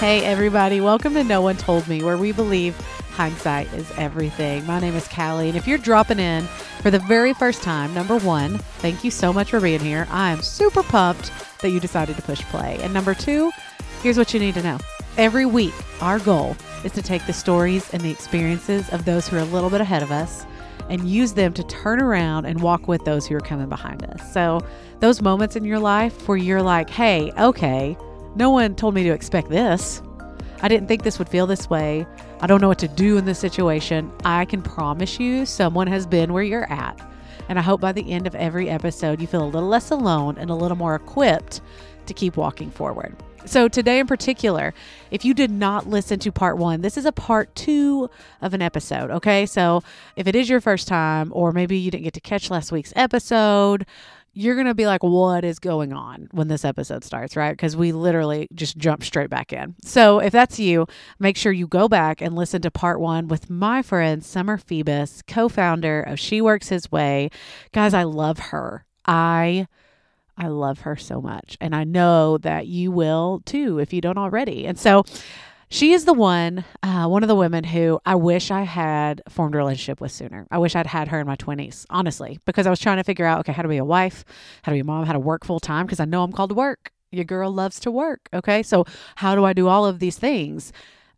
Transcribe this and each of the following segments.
Hey, everybody, welcome to No One Told Me, where we believe hindsight is everything. My name is Callie, and if you're dropping in for the very first time, number one, thank you so much for being here. I am super pumped that you decided to push play. And number two, here's what you need to know. Every week, our goal is to take the stories and the experiences of those who are a little bit ahead of us and use them to turn around and walk with those who are coming behind us. So, those moments in your life where you're like, hey, okay, no one told me to expect this. I didn't think this would feel this way. I don't know what to do in this situation. I can promise you someone has been where you're at. And I hope by the end of every episode, you feel a little less alone and a little more equipped to keep walking forward. So, today in particular, if you did not listen to part one, this is a part two of an episode. Okay. So, if it is your first time, or maybe you didn't get to catch last week's episode, you're going to be like, what is going on when this episode starts, right? Because we literally just jump straight back in. So if that's you, make sure you go back and listen to part one with my friend, Somer Phoebus, co founder of She Works His Way. Guys, I love her. I. I love her so much. And I know that you will too if you don't already. And so she is the one, uh, one of the women who I wish I had formed a relationship with sooner. I wish I'd had her in my 20s, honestly, because I was trying to figure out, okay, how to be a wife, how to be a mom, how to work full time, because I know I'm called to work. Your girl loves to work. Okay. So, how do I do all of these things?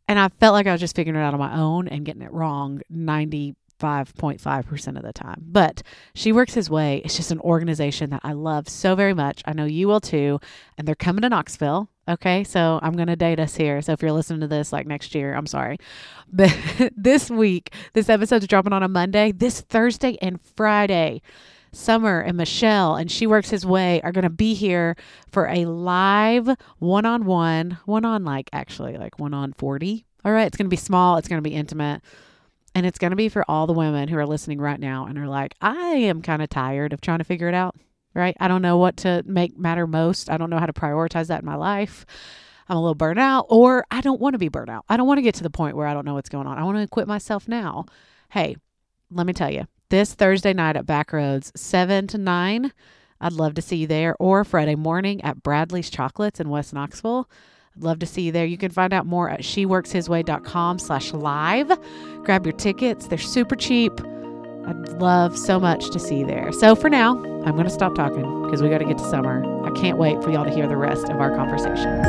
And I felt like I was just figuring it out on my own and getting it wrong 95.5% of the time. But She Works His Way. It's just an organization that I love so very much. I know you will too. And they're coming to Knoxville. Okay, so I'm going to date us here. So if you're listening to this like next year, I'm sorry. But this week, this episode's dropping on a Monday. This Thursday and Friday, Somer and Michelle and She Works His Way are going to be here for a live one on one, one on like actually like one on 40. All right, it's going to be small, it's going to be intimate. And it's going to be for all the women who are listening right now and are like, I am kind of tired of trying to figure it out right? I don't know what to make matter most. I don't know how to prioritize that in my life. I'm a little burnt out, or I don't want to be burnt out. I don't want to get to the point where I don't know what's going on. I want to equip myself now. Hey, let me tell you, this Thursday night at Backroads, 7 to 9, I'd love to see you there, or Friday morning at Bradley's Chocolates in West Knoxville. I'd love to see you there. You can find out more at sheworkshisway.com slash live. Grab your tickets. They're super cheap. I'd love so much to see you there. So for now, I'm going to stop talking because we got to get to Somer. I can't wait for y'all to hear the rest of our conversation.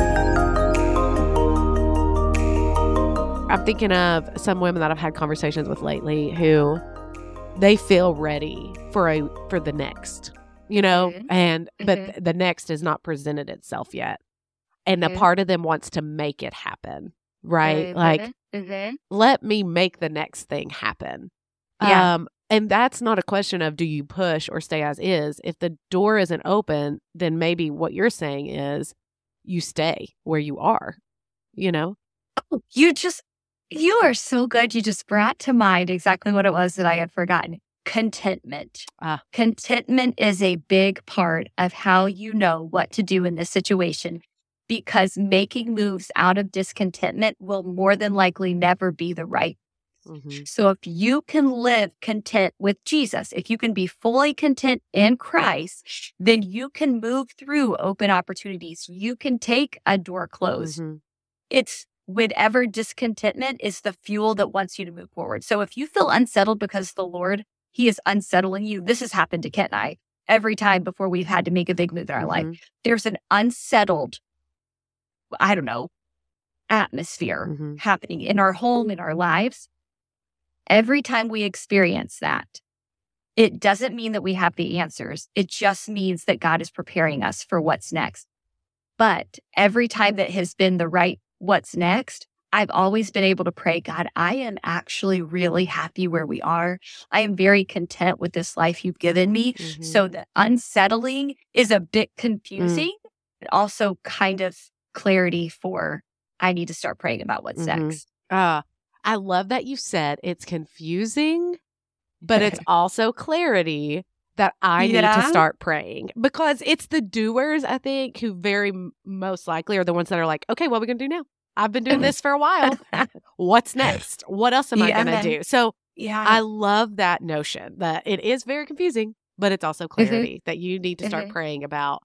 I'm thinking of some women that I've had conversations with lately who they feel ready for a for the next, you know, mm-hmm. and but mm-hmm. the next has not presented itself yet. And mm-hmm. a part of them wants to make it happen, right? Mm-hmm. Like mm-hmm. let me make the next thing happen. Yeah. Um, and that's not a question of do you push or stay as is. If the door isn't open, then maybe what you're saying is you stay where you are, you know? Oh, you just, you are so good. You just brought to mind exactly what it was that I had forgotten contentment. Ah. Contentment is a big part of how you know what to do in this situation because making moves out of discontentment will more than likely never be the right Mm-hmm. So if you can live content with Jesus, if you can be fully content in Christ, then you can move through open opportunities. You can take a door closed. Mm-hmm. It's whatever discontentment is the fuel that wants you to move forward. So if you feel unsettled because the Lord, He is unsettling you, this has happened to Kent and I every time before we've had to make a big move in our mm-hmm. life. There's an unsettled, I don't know, atmosphere mm-hmm. happening in our home, in our lives. Every time we experience that, it doesn't mean that we have the answers. It just means that God is preparing us for what's next. But every time that has been the right what's next, I've always been able to pray, God, I am actually really happy where we are. I am very content with this life you've given me. Mm-hmm. So the unsettling is a bit mm. confusing, mm. but also kind of clarity for I need to start praying about what's mm-hmm. next. Ah, I love that you said it's confusing, but it's also clarity that I yeah. need to start praying because it's the doers, I think, who very most likely are the ones that are like, okay, what are we going to do now? I've been doing this for a while. What's next? What else am yeah, I going to do? So, yeah, I love that notion that it is very confusing, but it's also mm-hmm. clarity mm-hmm. that you need to start mm-hmm. praying about.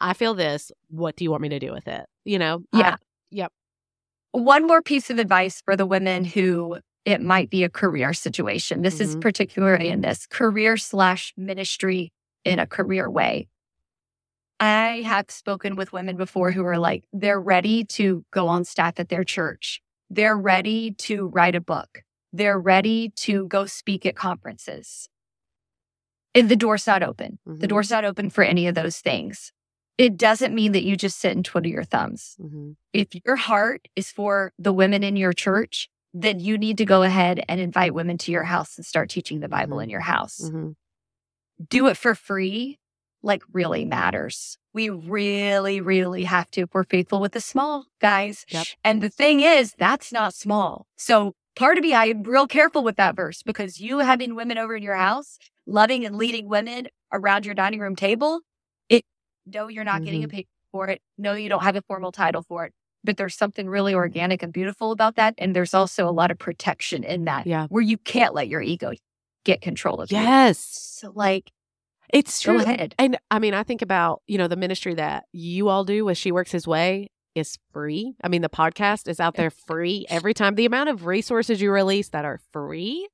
I feel this. What do you want me to do with it? You know? Yeah. I, yep. One more piece of advice for the women who it might be a career situation. This mm-hmm. is particularly in this career slash ministry in a career way. I have spoken with women before who are like, they're ready to go on staff at their church. They're ready to write a book. They're ready to go speak at conferences. And the door's not open. Mm-hmm. The door's not open for any of those things. It doesn't mean that you just sit and twiddle your thumbs. Mm-hmm. If your heart is for the women in your church, then you need to go ahead and invite women to your house and start teaching the Bible mm-hmm. in your house. Mm-hmm. Do it for free like really matters. We really, really have to if we're faithful with the small guys. Yep. And the thing is, that's not small. So part of me, I'm real careful with that verse because you having women over in your house, loving and leading women around your dining room table, no, you're not mm-hmm. getting a mm-hmm. pay for it. No, you don't have a formal title for it. But there's something really organic and beautiful about that. And there's also a lot of protection in that yeah. where you can't let your ego get control of yes. you. Yes. So like it's true. And I mean, I think about, you know, the ministry that you all do with She Works His Way is free. I mean, the podcast is out there free every time. The amount of resources you release that are free,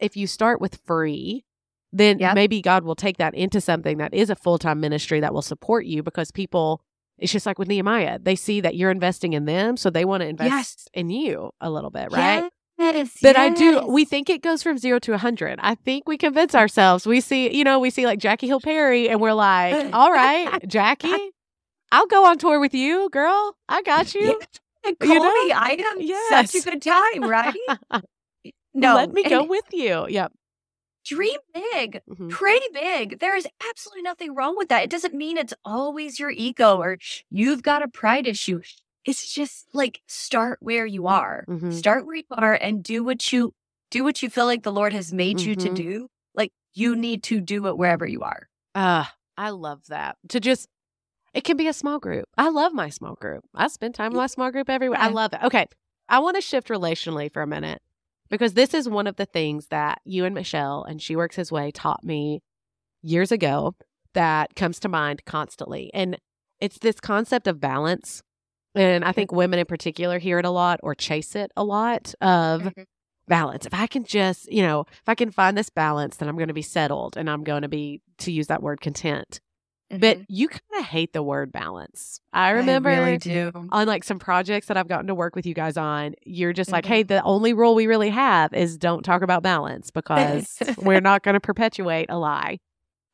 if you start with free, then yep. maybe God will take that into something that is a full time ministry that will support you because people, it's just like with Nehemiah, they see that you're investing in them. So they want to invest yes. in you a little bit, right? Yes. Yes, but. I do. We think it goes from zero to a hundred. I think we convince ourselves. We see, you know, we see like Jackie Hill Perry, and we're like, "All right, Jackie, I'll go on tour with you, girl. I got you. Yeah, call you know? me. I have yes. such a good time, right? no, let me go with you. Yep. Dream big, mm-hmm. pray big. There is absolutely nothing wrong with that. It doesn't mean it's always your ego or you've got a pride issue it's just like start where you are. Mm-hmm. Start where you are and do what you do what you feel like the Lord has made mm-hmm. you to mm-hmm. do. Like you need to do it wherever you are. Uh, I love that. To just it can be a small group. I love my small group. I spend time with my small group everywhere. I love it. Okay. I want to shift relationally for a minute because this is one of the things that you and Michelle and She Works His Way taught me years ago that comes to mind constantly. And it's this concept of balance and I think women in particular hear it a lot or chase it a lot of mm-hmm. balance. If I can just, you know, if I can find this balance, then I'm going to be settled and I'm going to be, to use that word, content. Mm-hmm. But you kind of hate the word balance. I remember I really do. on like some projects that I've gotten to work with you guys on, you're just mm-hmm. like, hey, the only rule we really have is don't talk about balance because we're not going to perpetuate a lie.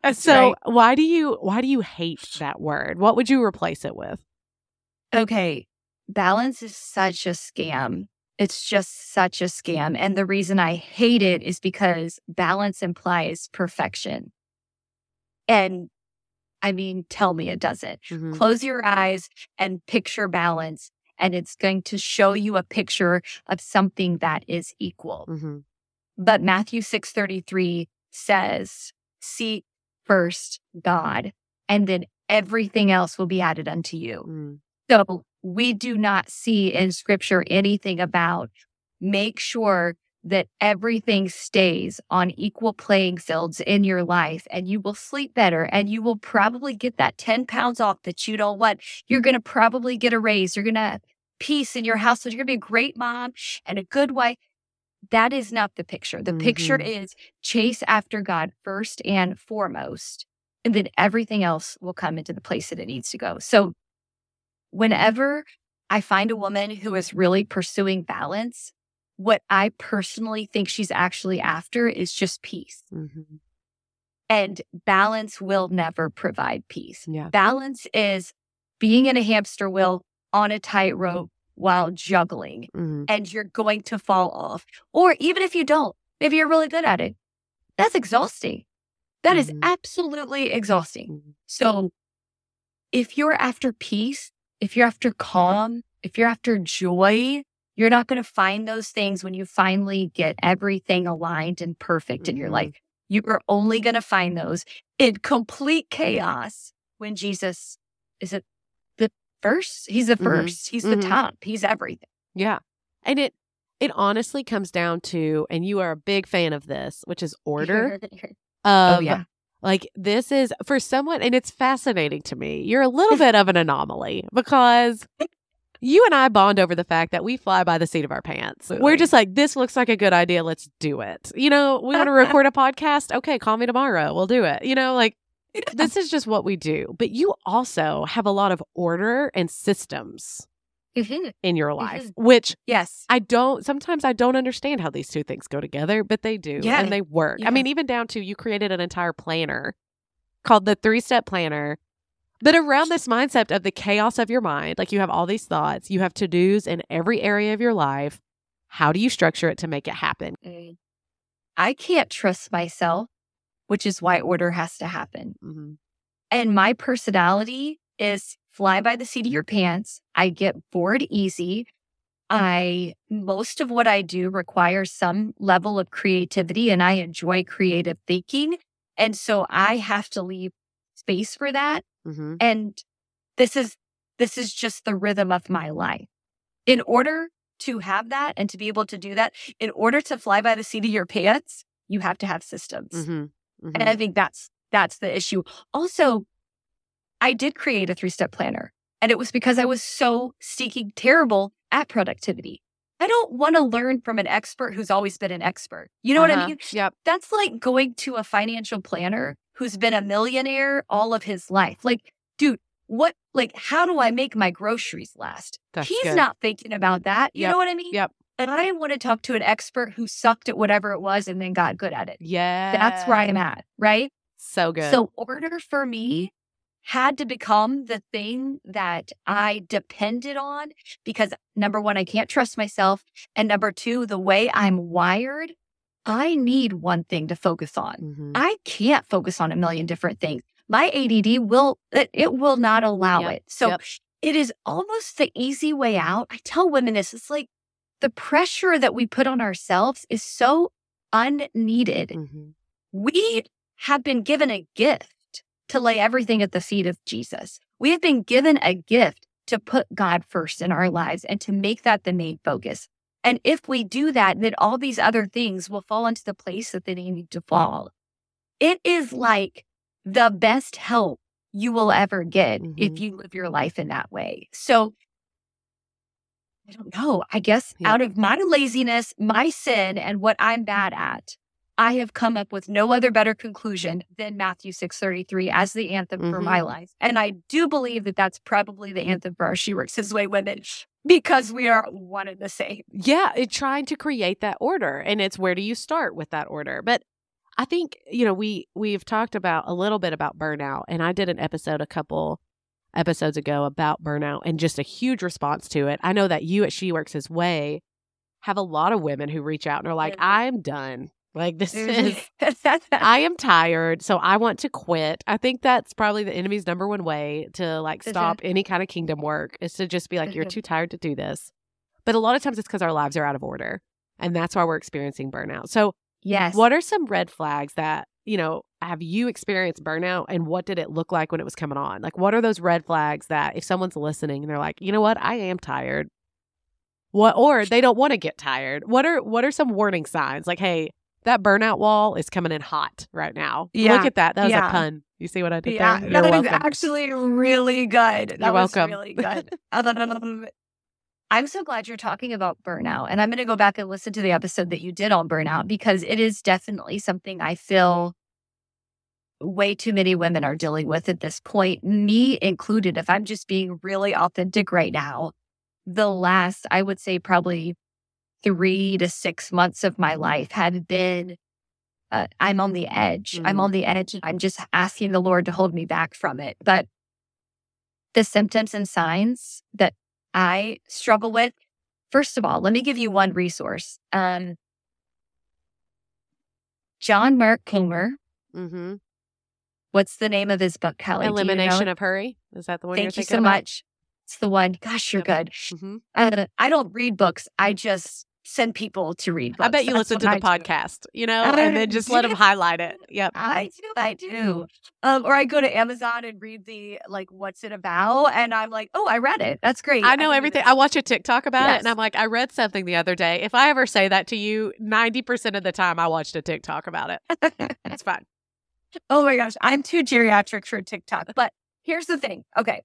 That's so right. why do you why do you hate that word? What would you replace it with? Okay, balance is such a scam. It's just such a scam. And the reason I hate it is because balance implies perfection. And I mean, tell me it doesn't. Mm-hmm. Close your eyes and picture balance, and it's going to show you a picture of something that is equal. Mm-hmm. But Matthew 6:33 says, "Seek first God, and then everything else will be added unto you." Mm. So we do not see in scripture anything about make sure that everything stays on equal playing fields in your life and you will sleep better and you will probably get that 10 pounds off that you don't want. You're going to probably get a raise. You're going to have peace in your household. You're going to be a great mom and a good wife. That is not the picture. The mm-hmm. picture is chase after God first and foremost, and then everything else will come into the place that it needs to go. So whenever I find a woman who is really pursuing balance, what I personally think she's actually after is just peace. Mm-hmm. And balance will never provide peace. Yeah. Balance is being in a hamster wheel on a tightrope while juggling, mm-hmm. and you're going to fall off. Or even if you don't, maybe you're really good at it. That's exhausting. That mm-hmm. is absolutely exhausting. Mm-hmm. So if you're after peace, if you're after calm, if you're after joy, you're not going to find those things when you finally get everything aligned and perfect mm-hmm. in your life. You are only going to find those in complete chaos when Jesus is it the first. He's the 1st mm-hmm. He's the mm-hmm. top. He's everything. Yeah. And it, it honestly comes down to, and you are a big fan of this, which is order. oh, yeah. Like this is for someone, and it's fascinating to me. You're a little bit of an anomaly because you and I bond over the fact that we fly by the seat of our pants. Absolutely. We're just like, this looks like a good idea. Let's do it. You know, we want to record a podcast. Okay, call me tomorrow. We'll do it. You know, like yeah. this is just what we do. But you also have a lot of order and systems. Mm-hmm. In your life, mm-hmm. which yes, I don't. Sometimes I don't understand how these two things go together, but they do, yeah. and they work. Yeah. I mean, even down to you created an entire planner called the Three Step Planner but around this mindset of the chaos of your mind, like you have all these thoughts, you have to dos in every area of your life. How do you structure it to make it happen? Mm. I can't trust myself, which is why order has to happen. Mm-hmm. And my personality is fly by the seat of your pants. I get bored easy. I, most of what I do requires some level of creativity and I enjoy creative thinking. And so I have to leave space for that. Mm-hmm. And this is, this is just the rhythm of my life. In order to have that and to be able to do that, in order to fly by the seat of your pants, you have to have systems. Mm-hmm. Mm-hmm. And I think that's, that's the issue. Also, I did create a three step planner and it was because I was so stinking terrible at productivity. I don't want to learn from an expert who's always been an expert. You know uh-huh. what I uh-huh. mean? Yep. That's like going to a financial planner who's been a millionaire all of his life. Like, dude, what, like, how do I make my groceries last? That's He's good. not thinking about that. You yep. know what I mean? Yep. And I want to talk to an expert who sucked at whatever it was and then got good at it. Yeah. That's where I'm at. Right. So good. So, order for me had to become the thing that I depended on because number one, I can't trust myself. And number two, the way I'm wired, I need one thing to focus on. Mm-hmm. I can't focus on a million different things. My ADD will, it, it will not allow yep. it. So yep. it is almost the easy way out. I tell women this, it's like the pressure that we put on ourselves is so unneeded. Mm-hmm. We have been given a gift to lay everything at the feet of Jesus. We have been given a gift to put God first in our lives and to make that the main focus. And if we do that, then all these other things will fall into the place that they need to fall. It is like the best help you will ever get mm-hmm. if you live your life in that way. So I don't know. I guess yeah. out of my laziness, my sin, and what I'm bad at, I have come up with no other better conclusion than Matthew 6:33 as the anthem mm-hmm. for my mm-hmm. life. And I do believe that that's probably the anthem for our She Works His Way women because we are one and the same. Yeah, it, trying to create that order and it's where do you start with that order? But I think, you know, we we've talked about a little bit about burnout and I did an episode a couple episodes ago about burnout and just a huge response to it. I know that you at She Works His Way have a lot of women who reach out and are like, I'm done. Like this is I am tired, so I want to quit. I think that's probably the enemy's number one way to like stop any kind of kingdom work is to just be like, you're too tired to do this. But a lot of times it's because our lives are out of order. And that's why we're experiencing burnout. So yes. What are some red flags that, you know, have you experienced burnout and what did it look like when it was coming on? Like what are those red flags that if someone's listening and they're like, you know what, I am tired. What or they don't want to get tired. What are what are some warning signs? Like, hey, that burnout wall is coming in hot right now. Yeah. Look at that. That was yeah. a pun. You see what I did yeah. there? You're that welcome. is actually really good. That You're was welcome. really good. Um, I'm so glad you're talking about burnout. And I'm going to go back and listen to the episode that you did on burnout because it is definitely something I feel way too many women are dealing with at this point, me included. If I'm just being really authentic right now, the last, I would say, probably three to six months of my life have been uh, I'm on the edge. Mm-hmm. I'm on the edge and I'm just asking the Lord to hold me back from it. But the symptoms and signs that I struggle with, first of all, let me give you one resource. Um, John Mark Comer. Mm-hmm. What's the name of his book, Callie? Elimination you know of Hurry. Is that the one Thank you so about? much. It's the one. Gosh, you're yep. good. Mm-hmm. Uh, I don't read books. I just send people to read books. I bet you That's listen to the I podcast, do. you know, and then just let them highlight it. Yep. I do. I do. Um, or I go to Amazon and read the like, what's it about? And I'm like, oh, I read it. That's great. I know I everything. I watch a TikTok about yes. it and I'm like, I read something the other day. If I ever say that to you, 90% of the time I watched a TikTok about it. It's fine. Oh my gosh. I'm too geriatric for TikTok. But here's the thing. Okay.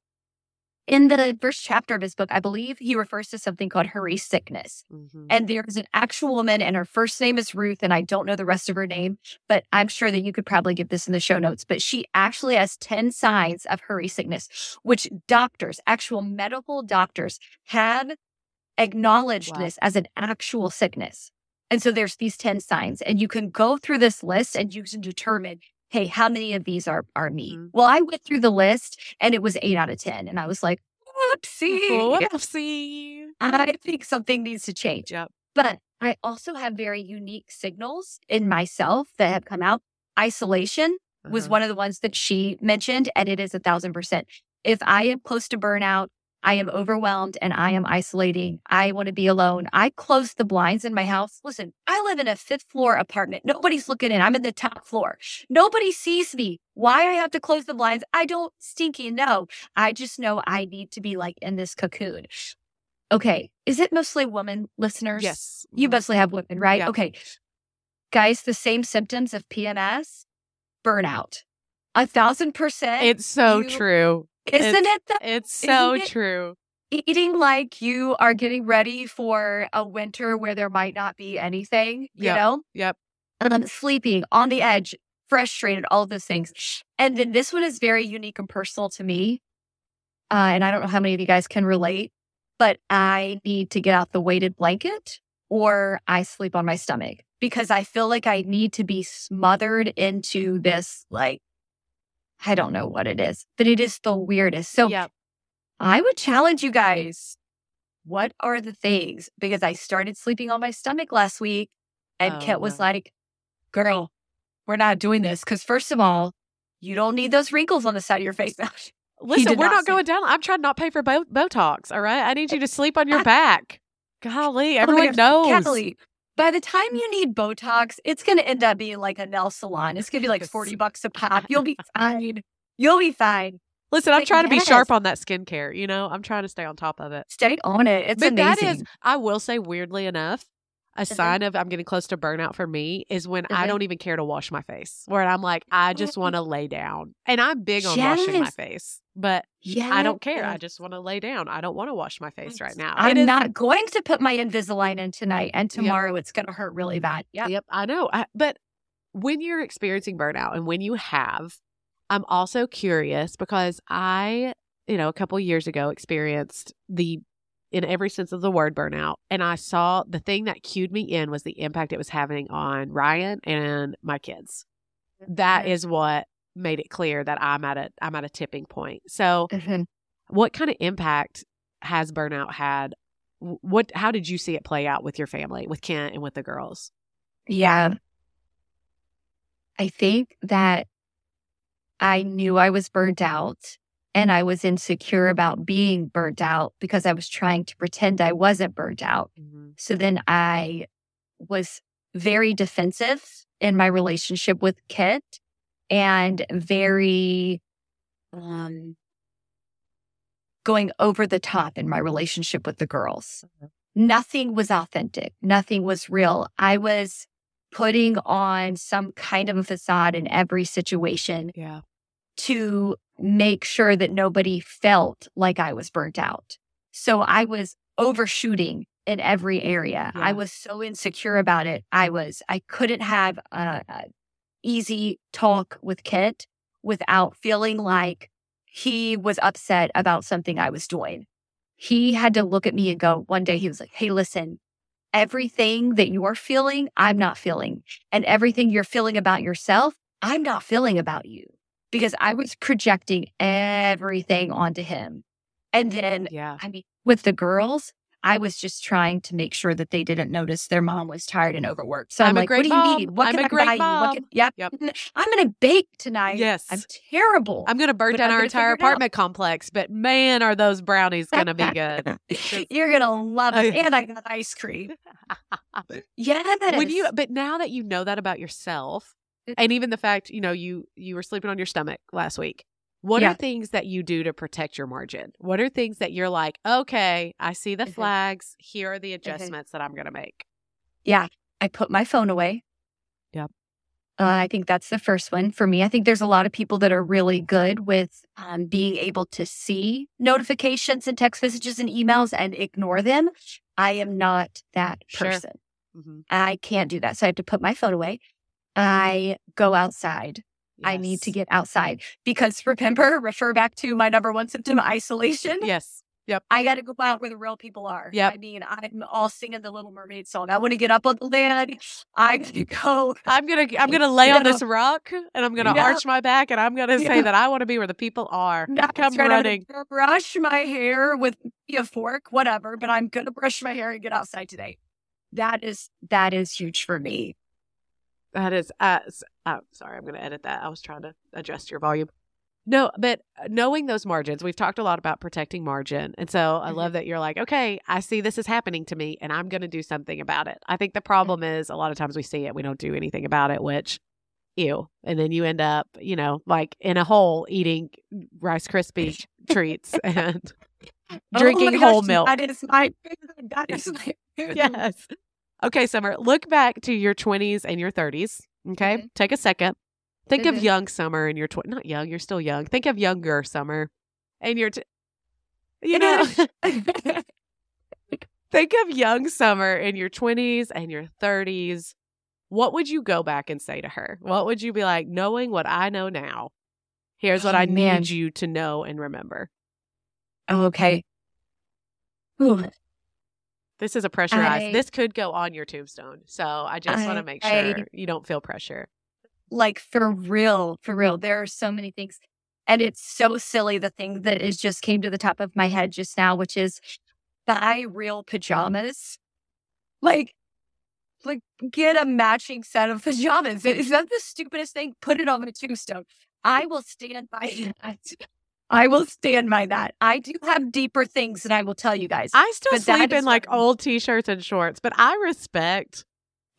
In the first chapter of his book, I believe he refers to something called hurry sickness. Mm-hmm. And there's an actual woman, and her first name is Ruth, and I don't know the rest of her name, but I'm sure that you could probably give this in the show notes. But she actually has 10 signs of hurry sickness, which doctors, actual medical doctors, have acknowledged wow. this as an actual sickness. And so there's these 10 signs, and you can go through this list and you can determine hey, how many of these are are me? Mm-hmm. Well, I went through the list and it was eight out of ten, and I was like, whoopsie, whoopsie. I think something needs to change. Yep. But I also have very unique signals in myself that have come out. Isolation uh-huh. was one of the ones that she mentioned, and it is a thousand percent. If I am close to burnout, I am overwhelmed and I am isolating. I want to be alone. I close the blinds in my house. Listen, I live in a fifth floor apartment. Nobody's looking in. I'm in the top floor. Nobody sees me. Why I have to close the blinds, I don't stinky know. I just know I need to be like in this cocoon. Okay. Is it mostly women listeners? Yes. You mm-hmm. mostly have women, right? Yeah. Okay. Guys, the same symptoms of PMS, burnout. A thousand percent. It's so you, true. Isn't it's, it? The, it's so it true. Eating like you are getting ready for a winter where there might not be anything, you yep. know? Yep. And then sleeping on the edge, frustrated, all those things. And then this one is very unique and personal to me. Uh, and I don't know how many of you guys can relate, but I need to get out the weighted blanket or I sleep on my stomach because I feel like I need to be smothered into this like I don't know what it is, but it is the weirdest. So yep. I would challenge you guys. What are the things? Because I started sleeping on my stomach last week and oh, Kent was no. like, girl, we're not doing this. Cause first of all, you don't need those wrinkles on the side of your face. Listen, we're not, not going down. I'm trying to not pay for bo- Botox. All right. I need eh, you to sleep on your back. Golly, oh everyone knows. Callie, by the time you need Botox, it's going to end up mm. being like a nail salon. It's going to be like 40 bucks a pop. You'll be fine. You'll be fine. Listen, I'm trying to be sharp on that skincare. You know, I'm trying to stay on top of it. Stay on it. It's but amazing. that is, I will say, weirdly enough, a mm-hmm. sign of I'm getting close to burnout for me is when mm-hmm. I don't even care to wash my face. Where I'm like, I just want to lay down. And I'm big on yes. washing my face, but yes. I don't care. I just want to lay down. I don't want to wash my face right now. I'm is, not going to put my Invisalign in tonight, and tomorrow yep. it's going to hurt really bad. Yeah. Yep. I know. I, but when you're experiencing burnout and when you have, I'm also curious because I, you know, a couple years ago experienced the in every sense of the word burnout. And I saw the thing that cued me in was the impact it was having on Ryan and my kids. That is what made it clear that I'm at a I'm at a tipping point. So mm-hmm. what kind of impact has burnout had? What how did you see it play out with your family, with Kent and with the girls? Yeah. I think that I knew I was burnt out and I was insecure about being burnt out because I was trying to pretend I wasn't burnt out. Mm-hmm. So then I was very defensive in my relationship with Kent and very um, going over the top in my relationship with the girls. Mm-hmm. Nothing was authentic. Nothing was real. I was putting on some kind of a facade in every situation. Yeah to make sure that nobody felt like I was burnt out. So I was overshooting in every area. Yeah. I was so insecure about it. I was, I couldn't have a, a easy talk with Kent without feeling like he was upset about something I was doing. He had to look at me and go, one day he was like, Hey, listen, everything that you're feeling, I'm not feeling. And everything you're feeling about yourself, I'm not feeling about you because I was projecting everything onto him. And then, yeah. I mean, with the girls, I was just trying to make sure that they didn't notice their mom was tired and overworked. So I'm, I'm like, what do you need? What I'm can I buy mom. you? What can, yep. yep. I'm going to bake tonight. Yes. I'm terrible. I'm going to burn down our entire apartment complex, but man, are those brownies going to be good. You're going to love it. and I got ice cream. yes. When you, but now that you know that about yourself, and even the fact you know you you were sleeping on your stomach last week what yeah. are things that you do to protect your margin what are things that you're like okay i see the mm-hmm. flags here are the mm-hmm. adjustments mm-hmm. that i'm going to make yeah i put my phone away yep Uh, I think that's the first one for me. I think there's a lot of people that are really good with um, being able to see notifications and text messages and emails and ignore them. I am not that person. Sure. Mm-hmm. I can't do that. So I have to put my phone away. Mm-hmm. I go outside. Yes. I need to get outside because remember, refer back to my number one symptom isolation. Yes. Yep. I got to go out where the real people are. Yep. I mean, I'm all singing the Little Mermaid song. I want to get up on the land. Gonna go. I'm gonna I'm gonna lay on this rock and I'm gonna arch my back and I'm gonna say that I want to be where the people are. Not Come right. running. brush my hair with a fork, whatever. But I'm gonna brush my hair and get outside today. That is that is huge for me. That is. Uh, oh, sorry, I'm gonna edit that. I was trying to adjust your volume. No, but knowing those margins, we've talked a lot about protecting margin. And so I mm-hmm. love that you're like, okay, I see this is happening to me and I'm going to do something about it. I think the problem is a lot of times we see it, we don't do anything about it, which, ew. And then you end up, you know, like in a hole eating Rice Krispie treats and oh drinking oh whole milk. That is my That is my Yes. Okay, Somer, look back to your 20s and your 30s. Okay. Mm-hmm. Take a second Think mm-hmm. of young Somer in your tw- not young, you're still young. Think of younger Somer, and you're, t- you know, think of young Somer in your twenties and your thirties. What would you go back and say to her? What would you be like, knowing what I know now? Here's what oh, I man. need you to know and remember. Oh, okay. Ooh. This is a pressurized. I, this could go on your tombstone. So I just want to make sure I, you don't feel pressure like for real, for real. There are so many things. And it's so silly the thing that is just came to the top of my head just now, which is buy real pajamas. Like, like get a matching set of pajamas. Is that the stupidest thing? Put it on my tombstone. I will stand by that. I will stand by that. I do have deeper things that I will tell you guys. I still sleep in like old t-shirts and shorts, but I respect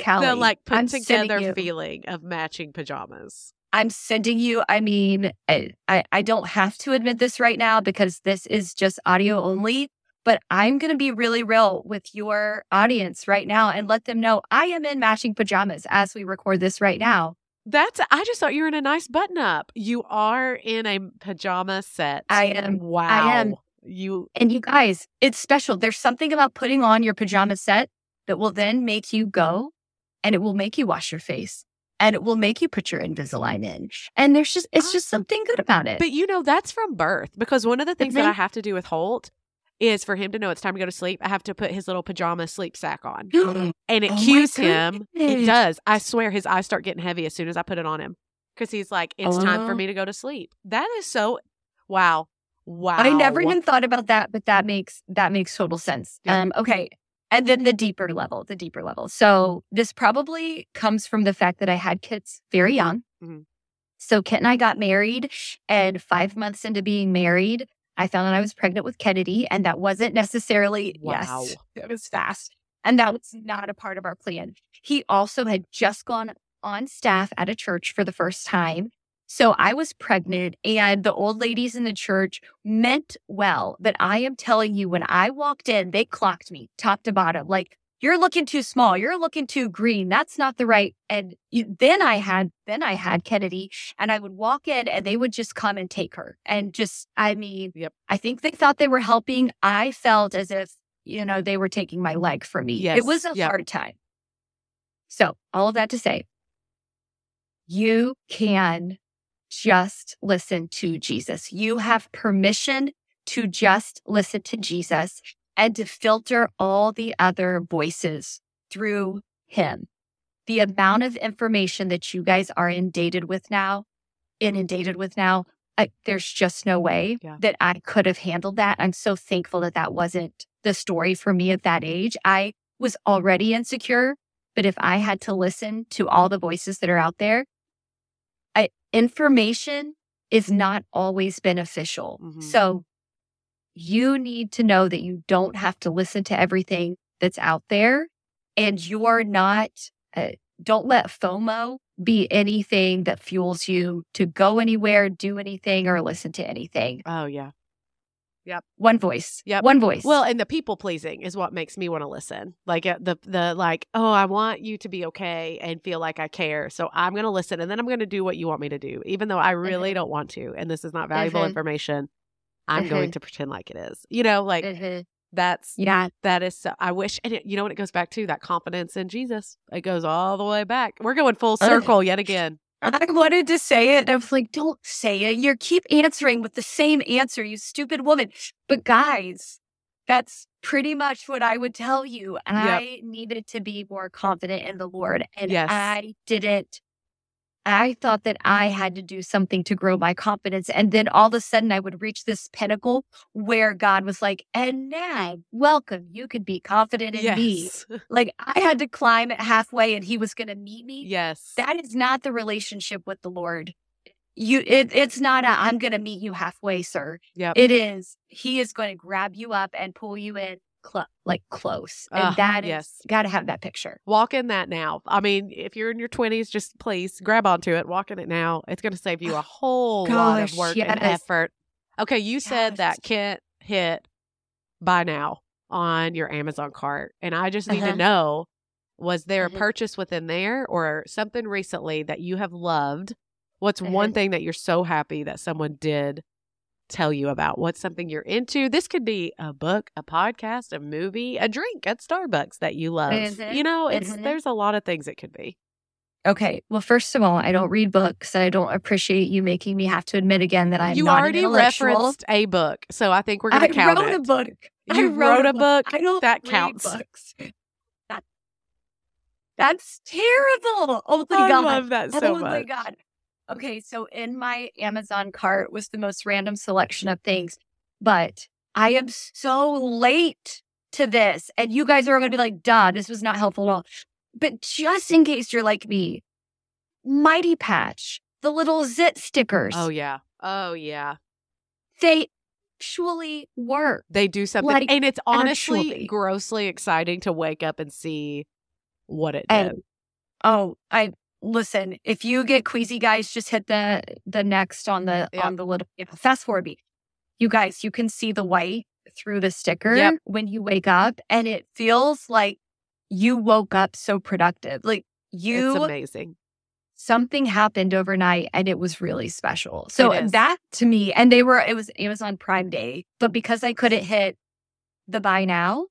Callie, the like put I'm together feeling of matching pajamas. I'm sending you. I mean, I, I, I don't have to admit this right now because this is just audio only. But I'm going to be really real with your audience right now and let them know I am in matching pajamas as we record this right now. That's, I just thought you were in a nice button up. You are in a pajama set. I am. Wow. I am. You, and you guys, it's special. There's something about putting on your pajama set that will then make you go and it will make you wash your face and it will make you put your Invisalign in. And there's just, it's ah. just something good about it. But you know, that's from birth because one of the things that mm-hmm. I have to do with Holt is for him to know it's time to go to sleep. I have to put his little pajama sleep sack on and it oh cues him. It does. I swear his eyes start getting heavy as soon as I put it on him because he's like, it's oh. time for me to go to sleep. That is so, wow. Wow. I never even thought about that, but that makes that makes total sense. Yeah. Um, okay. And then the deeper level, the deeper level. So this probably comes from the fact that I had kids very young. Mm-hmm. So Kent and I got married, and five months into being married, I found that I was pregnant with Kennedy, and that wasn't necessarily wow. yes, it was fast, and that was not a part of our plan. He also had just gone on staff at a church for the first time, so I was pregnant, and the old ladies in the church meant well. But I am telling you, when I walked in, they clocked me top to bottom. Like, you're looking too small. You're looking too green. That's not the right. And you, then I had, then I had Kennedy and I would walk in and they would just come and take her. And just, I mean, yep. I think they thought they were helping. I felt as if, you know, they were taking my leg from me. Yes. It was a yep. hard time. So all of that to say, you can just listen to Jesus. You have permission to just listen to Jesus and to filter all the other voices through him. The amount of information that you guys are inundated with now, inundated with now, I, there's just no way yeah. that I could have handled that. I'm so thankful that that wasn't the story for me at that age. I was already insecure, but if I had to listen to all the voices that are out there, information is not always beneficial. Mm-hmm. So you need to know that you don't have to listen to everything that's out there and you're not, uh, don't let FOMO be anything that fuels you to go anywhere, do anything, or listen to anything. Oh, yeah. Yep. One voice. Yep. One voice. Well, and the people pleasing is what makes me want to listen. Like uh, the the like, oh, I want you to be okay and feel like I care. So I'm going to listen and then I'm going to do what you want me to do, even though I really mm-hmm. don't want to. And this is not valuable mm-hmm. information. I'm mm-hmm. going to pretend like it is. You know, like mm-hmm. that's yeah. That is. So, I wish, and it, you know what it goes back to that confidence in Jesus. It goes all the way back. We're going full circle yet again. I wanted to say it. I was like, don't say it. You keep answering with the same answer, you stupid woman. But guys, that's pretty much what I would tell you. Yep. I needed to be more confident in the Lord. And yes. I didn't I thought that I had to do something to grow my confidence. And then all of a sudden I would reach this pinnacle where God was like, and now welcome. You could be confident in yes. me. Like I had to climb it halfway and he was going to meet me. Yes. That is not the relationship with the Lord. You, it, it's not a, I'm going to meet you halfway, sir. Yeah. It is, he is going to grab you up and pull you in cl- like close. And uh, that is, yes. got to have that picture. Walk in that now. I mean, if you're in your 20s, just please grab onto it. Walk in it now. It's going to save you a whole Gosh, lot of work yes. and effort. Okay, you yes. said that Kent hit buy now on your Amazon cart. And I just need uh-huh. to know was there uh-huh. a purchase within there or something recently that you have loved? What's uh-huh. one thing that you're so happy that someone did tell you about what's something you're into. This could be a book, a podcast, a movie, a drink at Starbucks that you love. Mm-hmm. You know, it's mm-hmm. there's a lot of things it could be. Okay. Well, first of all, I don't read books. I don't appreciate you making me have to admit again that I'm you not already referenced a book, so I think we're going to count it. I wrote a book. You wrote, wrote, a book. I don't that counts. Books. That, that's terrible. Oh my I god! I love that so oh much. Oh my god! Okay, so in my Amazon cart was the most random selection of things, but I am so late to this. And you guys are going to be like, duh, this was not helpful at all. But just in case you're like me, Mighty Patch, the little zit oh, stickers. Oh, yeah. Oh, yeah. They actually work. They do something. Like, and it's honestly actually. grossly exciting to wake up and see what it did. And, oh, I listen, if you get queasy, guys, just hit the the next on the on the little you know, fast forward beat. You guys, you can see the white through the sticker yep. when you wake up, and it feels like you woke up so productive. Like you, it's amazing. Something happened overnight, and it was really special. So that to me, and they were it was Amazon Prime Day, but because I couldn't hit the buy now,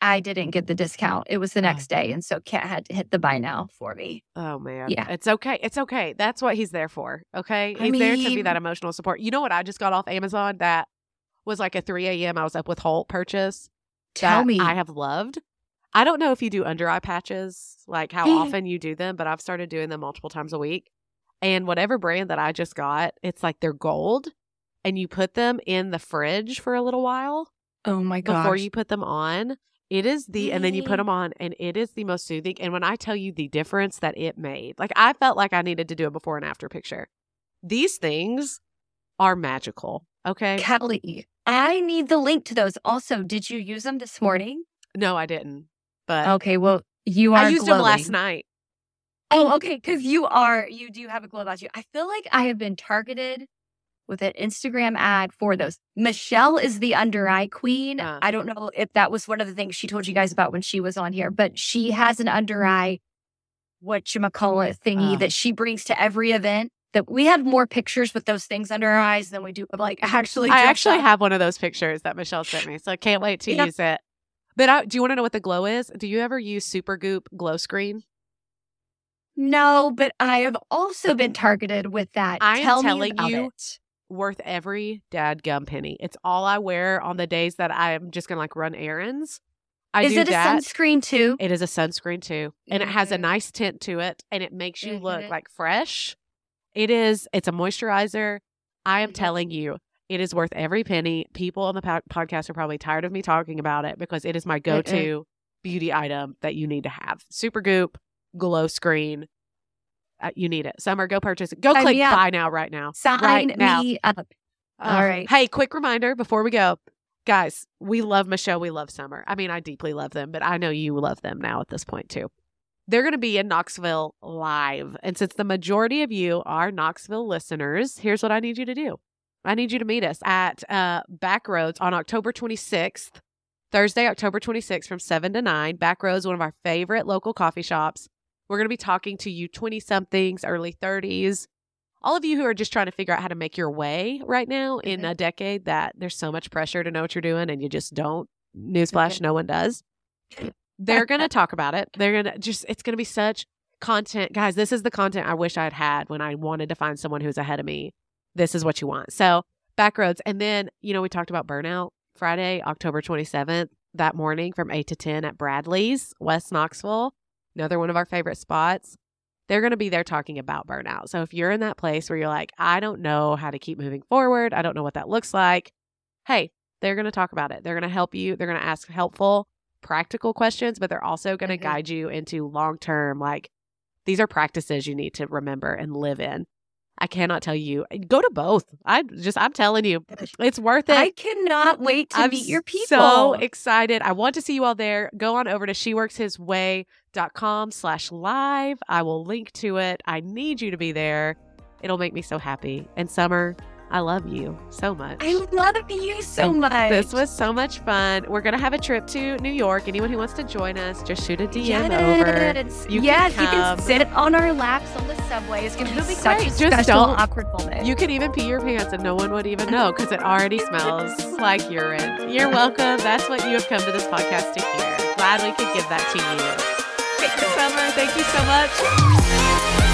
I didn't get the discount. It was the oh. next oh. day. And so Kent had to hit the buy now for me. Oh, man. Yeah. It's okay. It's okay. That's what he's there for. Okay. He's I mean, there to be that emotional support. You know what? I just got off Amazon that was like a 3 a.m. I was up with Holt purchase. Tell me. I have loved. I don't know if you do under eye patches, like how eh. often you do them, but I've started doing them multiple times a week. And whatever brand that I just got, it's like they're gold and you put them in the fridge for a little while. Oh my god. Before you put them on. It is the, and then you put mm-hmm. them on, and it is the most soothing. And when I tell you the difference that it made, like I felt like I needed to do a before and after picture. These things are magical. Okay. Callie, I need the link to those. Also, did you use them this mm-hmm. morning? No, I didn't. But okay, well, you are. I used glowing. them last night. Oh, okay. Because you are, you do have a glow about you. I feel like I have been targeted with an Instagram ad for those. Michelle is the under eye queen. Uh, I don't know if that was one of the things she told you guys about when she was on here, but she has an under eye, what you call it thingy uh, that she brings to every event. That we have more pictures with those things under our eyes than we do like actually. I actually up. have one of those pictures that Michelle sent me, so I can't wait to yeah. use it. But I, do you want to know what the glow is? Do you ever use Supergoop glow screen? No, but I have also been targeted with that. I am telling you, it worth every dad gum penny. It's all I wear on the days that I'm just gonna like run errands. I is it that. a sunscreen too? It is a sunscreen too, and it has a mm-hmm. nice tint to it, and it makes you mm-hmm. look like fresh. It is. It's a moisturizer. I am mm-hmm. telling you, it is worth every penny. People on the po- podcast are probably tired of me talking about it because it is my go-to beauty item that you need to have. Supergoop, glow screen uh, you need it. Somer, go purchase it. Go Sign click buy now right now. Sign right now. me up. Uh, All right. Hey, quick reminder before we go. Guys, we love Michelle. We love Somer. I mean, I deeply love them, but I know you love them now at this point too. They're going to be in Knoxville live. And since the majority of you are Knoxville listeners, here's what I need you to do. I need you to meet us at uh, Backroads on October 26th, Thursday, October 26th from 7 to 9. Backroads, one of our favorite local coffee shops. We're going to be talking to you 20 somethings, early 30s, all of you who are just trying to figure out how to make your way right now in Mm-hmm. a decade that there's so much pressure to know what you're doing and you just don't. Newsflash, Okay. no one does. They're going to talk about it. They're going to just, it's going to be such content. Guys, this is the content I wish I'd had when I wanted to find someone who's ahead of me. This is what you want. So, Backroads. And then, you know, we talked about burnout Friday, October 27th, that morning from 8 to 10 at Bradley's, West Knoxville. Another one of our favorite spots they're going to be there talking about burnout. So if you're in that place where you're like, I don't know how to keep moving forward, I don't know what that looks like, hey, they're going to talk about it. They're going to help you. They're going to ask helpful, practical questions, but they're also going to Mhm. guide you into long term, like, these are practices you need to remember and live in. I cannot tell you. Go to both. I just, I'm telling you, it's worth it. I cannot wait to I'm meet your people. So excited. I want to see you all there. Go on over to sheworkshisway.com slash live. I will link to it. I need you to be there. It'll make me so happy. And Somer, I love you so much. I love you so much. This was so much fun. We're going to have a trip to New York. Anyone who wants to join us, just shoot a DM over. yes. You can yes, you can sit on our laps on the subway. It's going to be such great. a Just special, awkward moment. You could even pee your pants and no one would even know because it already smells like urine. You're welcome. That's what you have come to this podcast to hear. Glad we could give that to you. Somer, thank you so much.